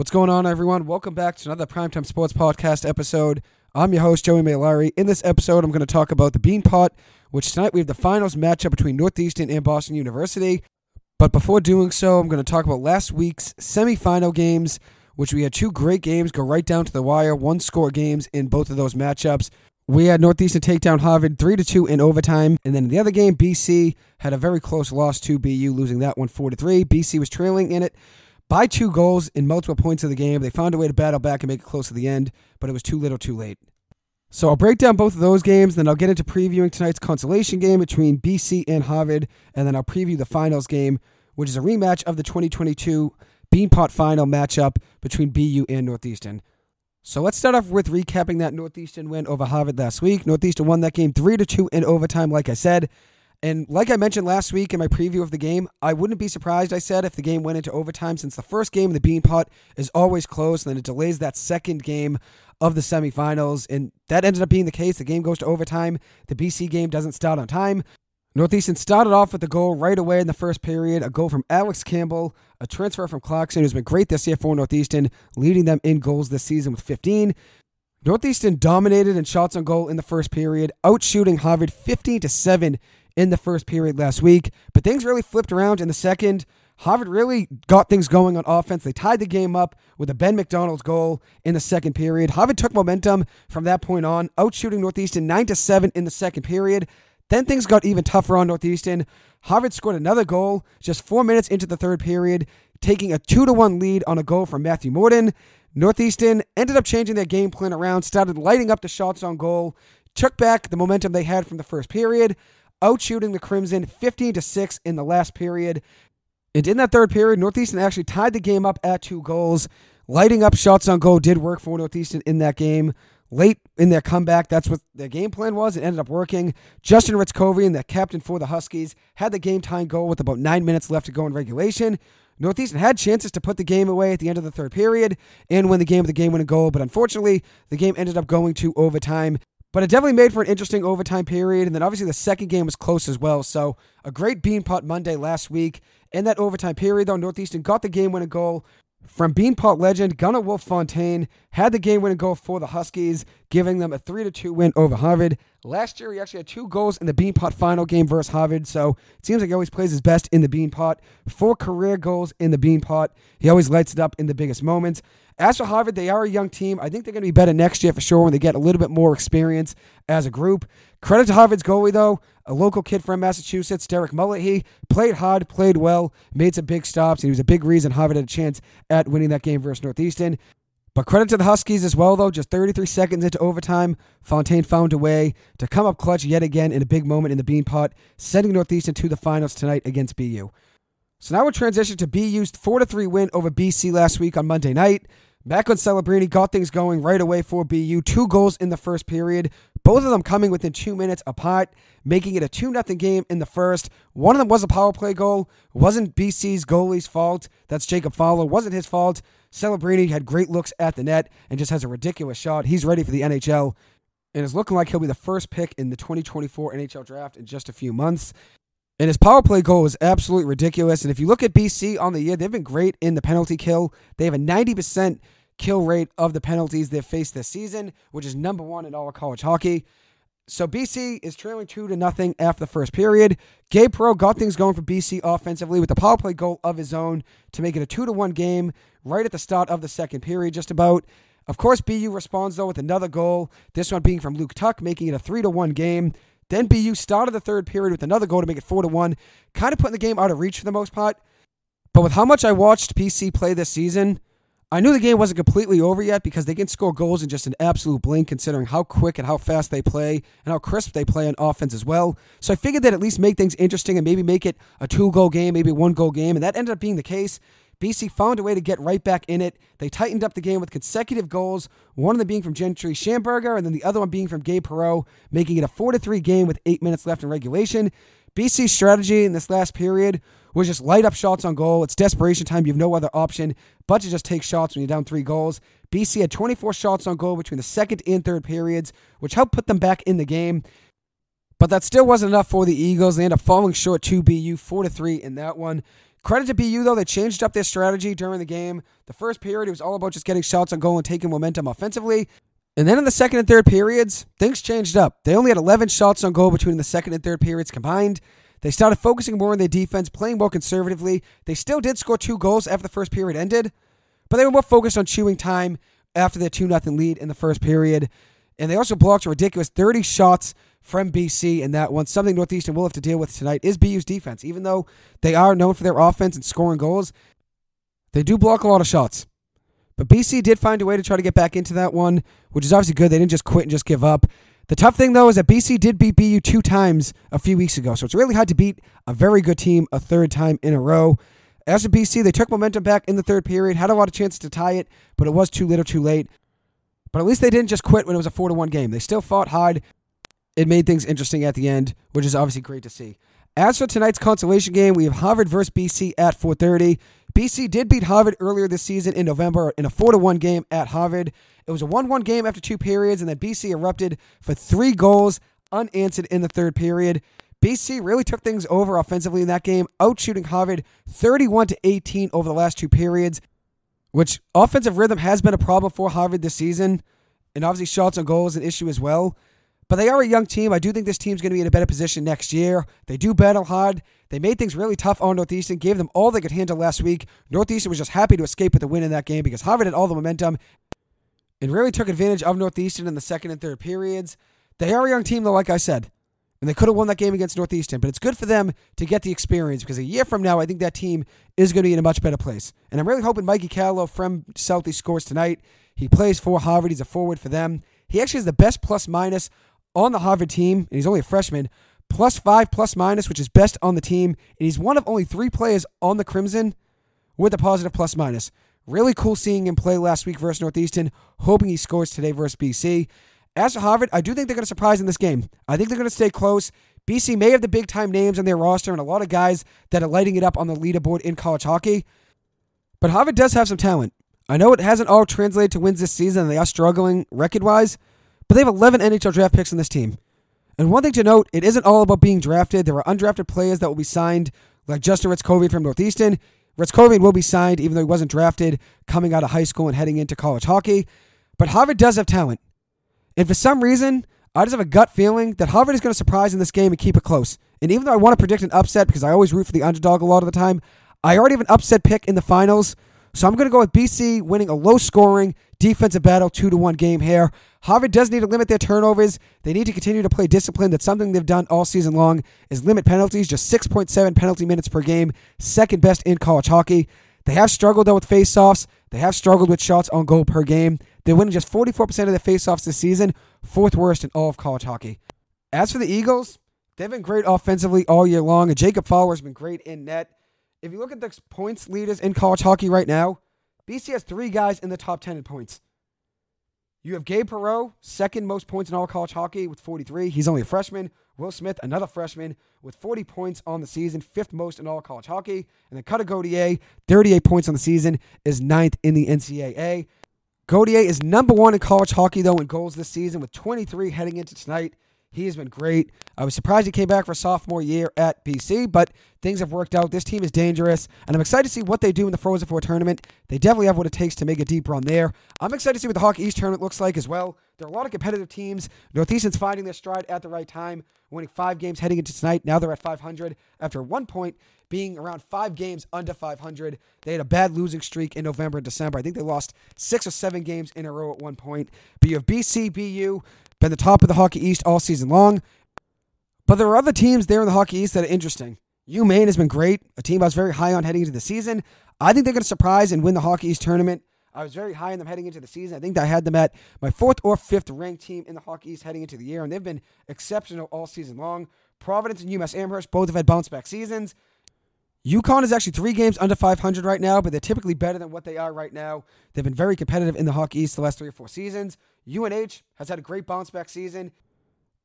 What's going on, everyone? Welcome back to another Primetime Sports Podcast episode. I'm your host, Joey Maylari. In this episode, I'm going to talk about the Beanpot, which tonight we have the finals matchup between Northeastern and Boston University. But before doing so, I'm going to talk about last week's semifinal games, which we had two great games go right down to the wire, one score games in both of those matchups. We had Northeastern take down Harvard 3 to 2 in overtime. And then in the other game, BC had a very close loss to BU, losing that one 4 to 3. BC was trailing in it by two goals in multiple points of the game. They found a way to battle back and make it close to the end, but it was too little too late. So I'll break down both of those games, then I'll get into previewing tonight's consolation game between BC and Harvard, and then I'll preview the finals game, which is a rematch of the 2022 Beanpot final matchup between BU and Northeastern. So let's start off with recapping that Northeastern win over Harvard last week. Northeastern won that game 3 to 2 in overtime like I said. And like I mentioned last week in my preview of the game, I wouldn't be surprised, I said, if the game went into overtime since the first game of the Beanpot is always close, and then it delays that second game of the semifinals. And that ended up being the case. The game goes to overtime. The BC game doesn't start on time. Northeastern started off with a goal right away in the first period, a goal from Alex Campbell, a transfer from Clarkson, who's been great this year for Northeastern, leading them in goals this season with 15. Northeastern dominated in shots on goal in the first period, outshooting Harvard 15 to 7 in the first period last week, but things really flipped around in the second. Harvard really got things going on offense. They tied the game up with a Ben MacDonald's goal in the second period. Harvard took momentum from that point on, outshooting Northeastern 9 to 7 in the second period. Then things got even tougher on Northeastern. Harvard scored another goal just four minutes into the third period, taking a 2 to 1 lead on a goal from Matthew Morton. Northeastern ended up changing their game plan around, started lighting up the shots on goal, took back the momentum they had from the first period outshooting the Crimson 15 to 6 in the last period. And in that third period, Northeastern actually tied the game up at two goals. Lighting up shots on goal did work for Northeastern in that game. Late in their comeback, that's what their game plan was. It ended up working. Justin Hryckowian, the captain for the Huskies, had the game tying goal with about nine minutes left to go in regulation. Northeastern had chances to put the game away at the end of the third period and win the game with the game winning goal, but unfortunately, the game ended up going to overtime. But it definitely made for an interesting overtime period. And then obviously the second game was close as well. So a great Beanpot Monday last week. In that overtime period, though, Northeastern got the game winning goal from Beanpot legend Gunnarwolfe Fontaine. Had the game winning goal for the Huskies, giving them a 3 to 2 win over Harvard. Last year, he actually had two goals in the Beanpot final game versus Harvard, so it seems like he always plays his best in the Beanpot. Four career goals in the Beanpot. He always lights it up in the biggest moments. As for Harvard, they are a young team. I think they're going to be better next year for sure when they get a little bit more experience as a group. Credit to Harvard's goalie, though, a local kid from Massachusetts, Derek Mullahy. He played hard, played well, made some big stops, and he was a big reason Harvard had a chance at winning that game versus Northeastern. But credit to the Huskies as well, though. Just 33 seconds into overtime, Fontaine found a way to come up clutch yet again in a big moment in the Beanpot, sending Northeastern to the finals tonight against BU. So now we'll transition to BU's 4 3 win over BC last week on Monday night. Macklin Celebrini got things going right away for BU. Two goals in the first period, both of them coming within two minutes apart, making it a 2 0 game in the first. One of them was a power play goal. Wasn't BC's goalie's fault. That's Jacob Fowler. Wasn't his fault. Celebrini had great looks at the net and just has a ridiculous shot. He's ready for the NHL and is looking like he'll be the first pick in the 2024 NHL draft in just a few months. And his power play goal was absolutely ridiculous. And if you look at BC on the year, they've been great in the penalty kill. They have a 90% kill rate of the penalties they've faced this season, which is number one in all of college hockey. So BC is trailing two to nothing after the first period. Gabe Perreault got things going for BC offensively with the power play goal of his own to make it a two to one game right at the start of the second period, just about. Of course, BU responds though with another goal. This one being from Luke Tuch, making it a three to one game. Then BU started the third period with another goal to make it 4 to 1, kind of putting the game out of reach for the most part. But with how much I watched BC play this season, I knew the game wasn't completely over yet because they can score goals in just an absolute blink considering how quick and how fast they play and how crisp they play on offense as well. So I figured that at least make things interesting and maybe make it a two goal game, maybe a one goal game. And that ended up being the case. BC found a way to get right back in it. They tightened up the game with consecutive goals, one of them being from Gentry Shamburger, and then the other one being from Gabe Perreault, making it a 4 3 game with eight minutes left in regulation. BC's strategy in this last period was just light up shots on goal. It's desperation time. You have no other option but to just take shots when you're down three goals. BC had 24 shots on goal between the second and third periods, which helped put them back in the game. But that still wasn't enough for the Eagles. They end up falling short to BU 4 to 3 in that one. Credit to BU, though, they changed up their strategy during the game. The first period, it was all about just getting shots on goal and taking momentum offensively. And then in the second and third periods, things changed up. They only had 11 shots on goal between the second and third periods combined. They started focusing more on their defense, playing more conservatively. They still did score two goals after the first period ended, but they were more focused on chewing time after their 2 0 lead in the first period. And they also blocked a ridiculous 30 shots from BC in that one. Something Northeastern will have to deal with tonight is BU's defense. Even though they are known for their offense and scoring goals, they do block a lot of shots. But BC did find a way to try to get back into that one, which is obviously good. They didn't just quit and just give up. The tough thing, though, is that BC did beat BU two times a few weeks ago. So it's really hard to beat a very good team a third time in a row. As for BC, they took momentum back in the third period, had a lot of chances to tie it, but it was too little too late. But at least they didn't just quit when it was a 4 to 1 game. They still fought hard. It made things interesting at the end, which is obviously great to see. As for tonight's consolation game, we have Harvard versus BC at 4:30. BC did beat Harvard earlier this season in November in a 4 1 game at Harvard. It was a 1 1 game after two periods, and then BC erupted for three goals unanswered in the third period. BC really took things over offensively in that game, outshooting Harvard 31 to 18 over the last two periods, which offensive rhythm has been a problem for Harvard this season. And obviously, shots on goal is an issue as well. But they are a young team. I do think this team's going to be in a better position next year. They do battle hard. They made things really tough on Northeastern, gave them all they could handle last week. Northeastern was just happy to escape with a win in that game because Harvard had all the momentum and really took advantage of Northeastern in the second and third periods. They are a young team, though, like I said, and they could have won that game against Northeastern, but it's good for them to get the experience because a year from now, I think that team is going to be in a much better place. And I'm really hoping Mikey Callow from Southie scores tonight. He plays for Harvard, he's a forward for them. He actually has the best plus minus on the Harvard team, and he's only a freshman, plus five plus minus, which is best on the team. And he's one of only three players on the Crimson with a positive plus minus. Really cool seeing him play last week versus Northeastern. Hoping he scores today versus BC. As for Harvard, I do think they're going to surprise in this game. I think they're going to stay close. BC may have the big time names on their roster and a lot of guys that are lighting it up on the leaderboard in college hockey. But Harvard does have some talent. I know it hasn't all translated to wins this season and they are struggling record wise, but they have 11 NHL draft picks in this team. And one thing to note, it isn't all about being drafted. There are undrafted players that will be signed, like Justin Hryckowian from Northeastern. Hryckowian will be signed, even though he wasn't drafted coming out of high school and heading into college hockey. But Harvard does have talent. And for some reason, I just have a gut feeling that Harvard is going to surprise in this game and keep it close. And even though I want to predict an upset because I always root for the underdog a lot of the time, I already have an upset pick in the finals. So I'm going to go with BC winning a low scoring defensive battle 2 to 1 game here. Harvard does need to limit their turnovers. They need to continue to play discipline. That's something they've done all season long is limit penalties, just 6.7 penalty minutes per game, second best in college hockey. They have struggled though with faceoffs. They have struggled with shots on goal per game. They're winning just 44% of their faceoffs this season, fourth worst in all of college hockey. As for the Eagles, they've been great offensively all year long, and Jacob Fowler's been great in net. If you look at the points leaders in college hockey right now, BC has three guys in the top 10 in points. You have Gabe Perreault, second most points in all college hockey with 43. He's only a freshman. Will Smith, another freshman, with 40 points on the season, fifth most in all college hockey. And then Cutter Gauthier, 38 points on the season, is ninth in the NCAA. Gauthier is number one in college hockey, though, in goals this season with 23 heading into tonight. He has been great. I was surprised he came back for sophomore year at BC, but things have worked out. This team is dangerous, and I'm excited to see what they do in the Frozen Four tournament. They definitely have what it takes to make a deep run there. I'm excited to see what the Hockey East tournament looks like as well. There are a lot of competitive teams. Northeastern's finding their stride at the right time, winning five games heading into tonight. Now they're at 500 after one point being around five games under 500. They had a bad losing streak in November and December. I think they lost six or seven games in a row at one point. But you have BC, BU, been the top of the Hockey East all season long. But there are other teams there in the Hockey East that are interesting. UMaine has been great, a team I was very high on heading into the season. I think they're going to surprise and win the Hockey East tournament. I was very high on them heading into the season. I think I had them at my fourth or fifth ranked team in the Hockey East heading into the year, and they've been exceptional all season long. Providence and UMass Amherst both have had bounce back seasons. UConn is actually three games under 500 right now, but they're typically better than what they are right now. They've been very competitive in the Hockey East the last three or four seasons. UNH has had a great bounce back season.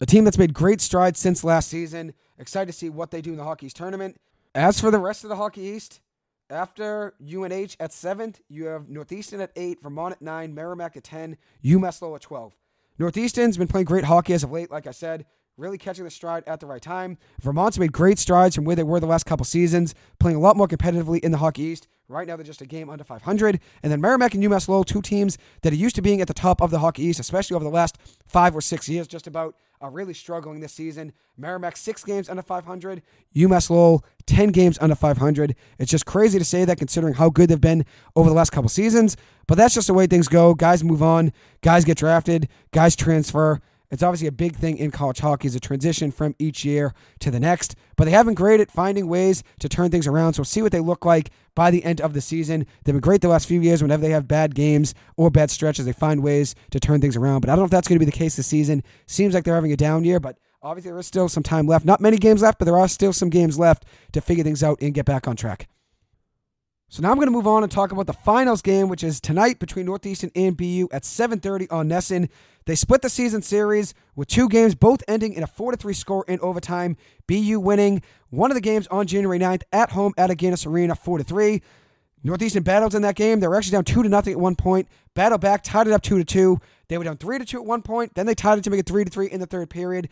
A team that's made great strides since last season. Excited to see what they do in the Hockey East tournament. As for the rest of the Hockey East, after UNH at seventh, you have Northeastern at eight, Vermont at nine, Merrimack at 10, UMass Lowell at 12. Northeastern's been playing great hockey as of late, like I said. Really catching the stride at the right time. Vermont's made great strides from where they were the last couple seasons, playing a lot more competitively in the Hockey East. Right now, they're just a game under 500. And then Merrimack and UMass Lowell, two teams that are used to being at the top of the Hockey East, especially over the last five or six years, just about are really struggling this season. Merrimack, six games under 500. UMass Lowell, 10 games under 500. It's just crazy to say that considering how good they've been over the last couple seasons. But that's just the way things go. Guys move on, guys get drafted, guys transfer. It's obviously a big thing in college hockey is a transition from each year to the next, but they have been great at finding ways to turn things around. So we'll see what they look like by the end of the season. They've been great the last few years whenever they have bad games or bad stretches, they find ways to turn things around. But I don't know if that's going to be the case this season. Seems like they're having a down year, but obviously there is still some time left. Not many games left, but there are still some games left to figure things out and get back on track. So now I'm going to move on and talk about the finals game, which is tonight between Northeastern and BU at 7:30 on NESN. They split the season series with two games, both ending in a 4-3 score in overtime. BU winning one of the games on January 9th at home at Agganis Arena, 4-3. Northeastern battled in that game. They were actually down two to nothing at one point. Battle back, tied it up two to two. They were down three to two at one point. Then they tied it to make it three to three in the third period.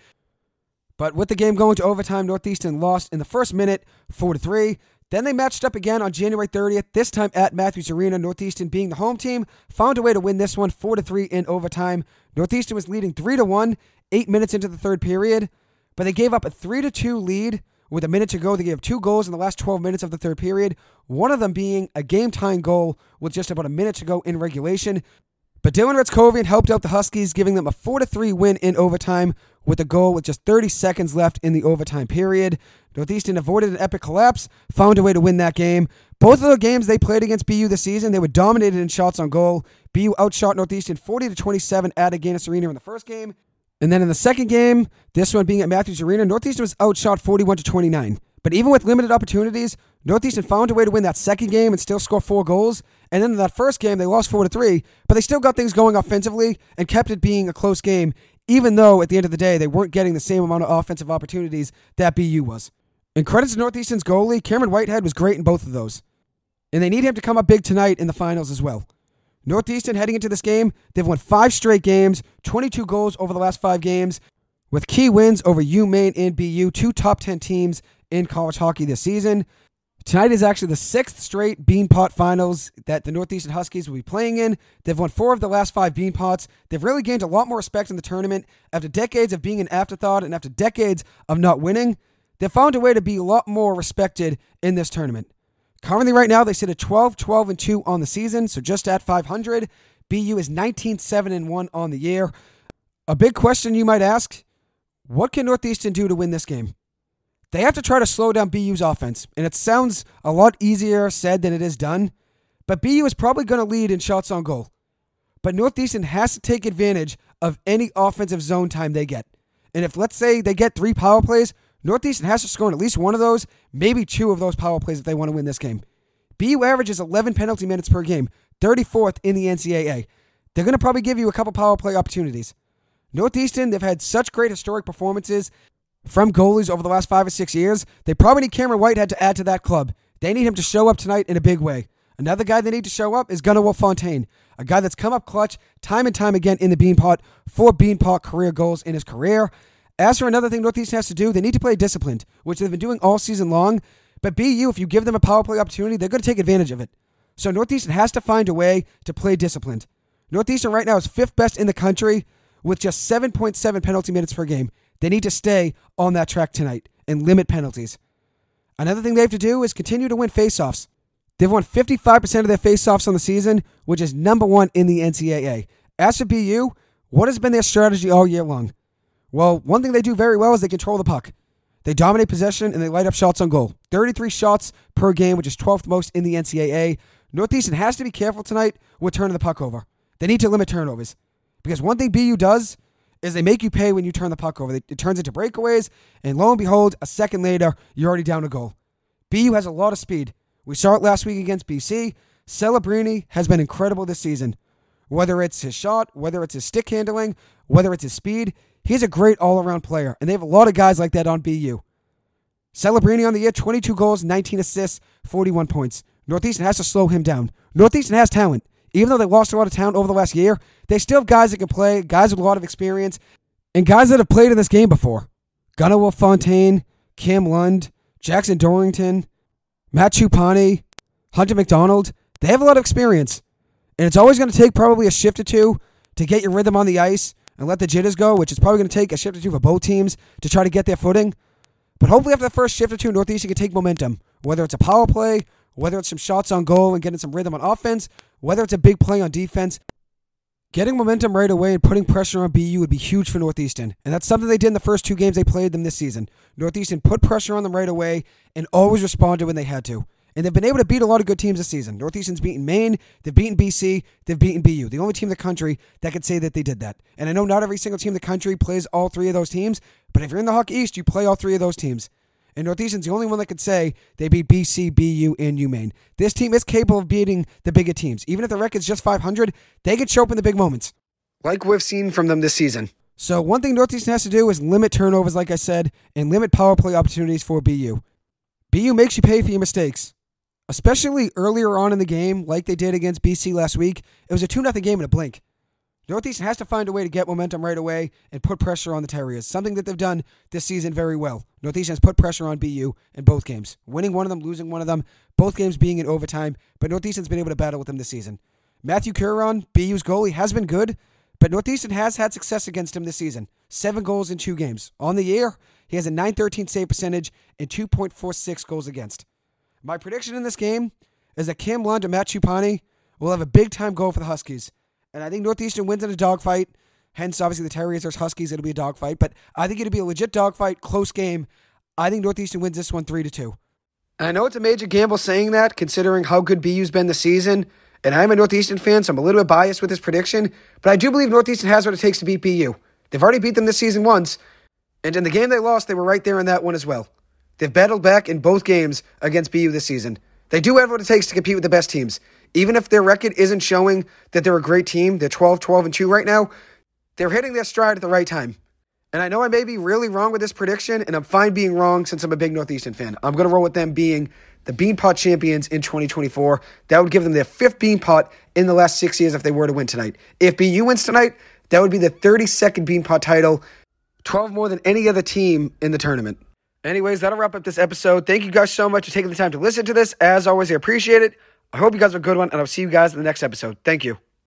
But with the game going to overtime, Northeastern lost in the first minute, four to three. Then they matched up again on January 30th, this time at Matthews Arena. Northeastern, being the home team, found a way to win this one 4 to 3 in overtime. Northeastern was leading 3 to 1, 8 minutes into the third period, but they gave up a 3 to 2 lead with a minute to go. They gave up two goals in the last 12 minutes of the third period, one of them being a game tying goal with just about a minute to go in regulation. But Dylan Hryckowian helped out the Huskies, giving them a 4 3 win in overtime with a goal with just 30 seconds left in the overtime period. Northeastern avoided an epic collapse, found a way to win that game. Both of the games they played against BU this season, they were dominated in shots on goal. BU outshot Northeastern 40 to 27 at Agganis Arena in the first game. And then in the second game, this one being at Matthews Arena, Northeastern was outshot 41 to 29. But even with limited opportunities, Northeastern found a way to win that second game and still score four goals. And then in that first game, they lost four to three, but they still got things going offensively and kept it being a close game, even though at the end of the day they weren't getting the same amount of offensive opportunities that BU was. And credits to Northeastern's goalie, Cameron Whitehead was great in both of those. And they need him to come up big tonight in the finals as well. Northeastern heading into this game, they've won five straight games, 22 goals over the last five games, with key wins over UMaine and BU, two top 10 teams in college hockey this season. Tonight is actually the sixth straight Beanpot finals that the Northeastern Huskies will be playing in. They've won four of the last five Beanpots. They've really gained a lot more respect in the tournament. After decades of being an afterthought and after decades of not winning, they've found a way to be a lot more respected in this tournament. Currently, right now, they sit at 12, 12, and 2 on the season, so just at 500. BU is 19, 7, and 1 on the year. A big question you might ask what can Northeastern do to win this game? They have to try to slow down BU's offense, and it sounds a lot easier said than it is done. But BU is probably going to lead in shots on goal. But Northeastern has to take advantage of any offensive zone time they get. And if, let's say, they get three power plays, Northeastern has to score in at least one of those, maybe two of those power plays if they want to win this game. BU averages 11 penalty minutes per game, 34th in the NCAA. They're going to probably give you a couple power play opportunities. Northeastern, they've had such great historic performances from goalies over the last five or six years. They probably need Cameron Whitehead to add to that club. They need him to show up tonight in a big way. Another guy they need to show up is Gunnarwolfe Fontaine, a guy that's come up clutch time and time again in the Beanpot, four Beanpot career goals in his career. As for another thing Northeastern has to do, they need to play disciplined, which they've been doing all season long. But BU, if you give them a power play opportunity, they're going to take advantage of it. So Northeastern has to find a way to play disciplined. Northeastern right now is fifth best in the country with just 7.7 penalty minutes per game. They need to stay on that track tonight and limit penalties. Another thing they have to do is continue to win faceoffs. They've won 55% of their faceoffs on the season, which is number one in the NCAA. As for BU, what has been their strategy all year long? Well, one thing they do very well is they control the puck. They dominate possession and they light up shots on goal. 33 shots per game, which is 12th most in the NCAA. Northeastern has to be careful tonight with turning the puck over. They need to limit turnovers. Because one thing BU does is they make you pay when you turn the puck over. It turns into breakaways, and lo and behold, a second later, you're already down a goal. BU has a lot of speed. We saw it last week against BC. Celebrini has been incredible this season. Whether it's his shot, whether it's his stick handling, whether it's his speed, he's a great all around player. And they have a lot of guys like that on BU. Celebrini on the year, 22 goals, 19 assists, 41 points. Northeastern has to slow him down. Northeastern has talent even though they lost a lot of talent over the last year, they still have guys that can play, guys with a lot of experience, and guys that have played in this game before. Gunnar Fontaine, Cam Lund, Jackson Dorrington, Matt Choupani, Hunter McDonald. They have a lot of experience. And it's always going to take probably a shift or two to get your rhythm on the ice and let the jitters go, which is probably going to take a shift or two for both teams to try to get their footing. But hopefully, after the first shift or two, Northeastern can take momentum, whether it's a power play, whether it's some shots on goal and getting some rhythm on offense, whether it's a big play on defense. Getting momentum right away and putting pressure on BU would be huge for Northeastern. And that's something they did in the first two games they played them this season. Northeastern put pressure on them right away and always responded when they had to. And they've been able to beat a lot of good teams this season. Northeastern's beaten Maine, they've beaten BC, they've beaten BU. The only team in the country that could say that they did that. And I know not every single team in the country plays all three of those teams, but if you're in the Hockey East, you play all three of those teams. And Northeastern's the only one that could say they beat BC, BU, and UMaine. This team is capable of beating the bigger teams. Even if the record's just 500, they can show up in the big moments. Like we've seen from them this season. So one thing Northeastern has to do is limit turnovers, like I said, and limit power play opportunities for BU. BU makes you pay for your mistakes especially earlier on in the game, like they did against BC last week. It was a 2 0 game in a blink. Northeastern has to find a way to get momentum right away and put pressure on the Terriers, something that they've done this season very well. Northeastern has put pressure on BU in both games, winning one of them, losing one of them, both games being in overtime, but Northeastern's been able to battle with them this season. Matthew Caron, BU's goalie, has been good, but Northeastern has had success against him this season. Seven goals in two games. On the year, he has a 913 save percentage and 2.46 goals against. My prediction in this game is that Cam Lund and Matt Choupani will have a big time goal for the Huskies. And I think Northeastern wins in a dogfight. Hence, obviously, the Terriers versus Huskies, it'll be a dogfight. But I think it'll be a legit dogfight, close game. I think Northeastern wins this one 3 to 2. And I know it's a major gamble saying that, considering how good BU's been this season. And I'm a Northeastern fan, so I'm a little bit biased with this prediction. But I do believe Northeastern has what it takes to beat BU. They've already beat them this season once. And in the game they lost, they were right there in that one as well. They've battled back in both games against BU this season. They do have what it takes to compete with the best teams. Even if their record isn't showing that they're a great team, they're 12, 12, and 2 right now, they're hitting their stride at the right time. And I know I may be really wrong with this prediction, and I'm fine being wrong since I'm a big Northeastern fan. I'm going to roll with them being the Beanpot champions in 2024. That would give them their fifth Beanpot in the last six years if they were to win tonight. If BU wins tonight, that would be the 32nd Beanpot title, 12 more than any other team in the tournament. Anyways, that'll wrap up this episode. Thank you guys so much for taking the time to listen to this. As always, I appreciate it. I hope you guys have a good one, and I'll see you guys in the next episode. Thank you.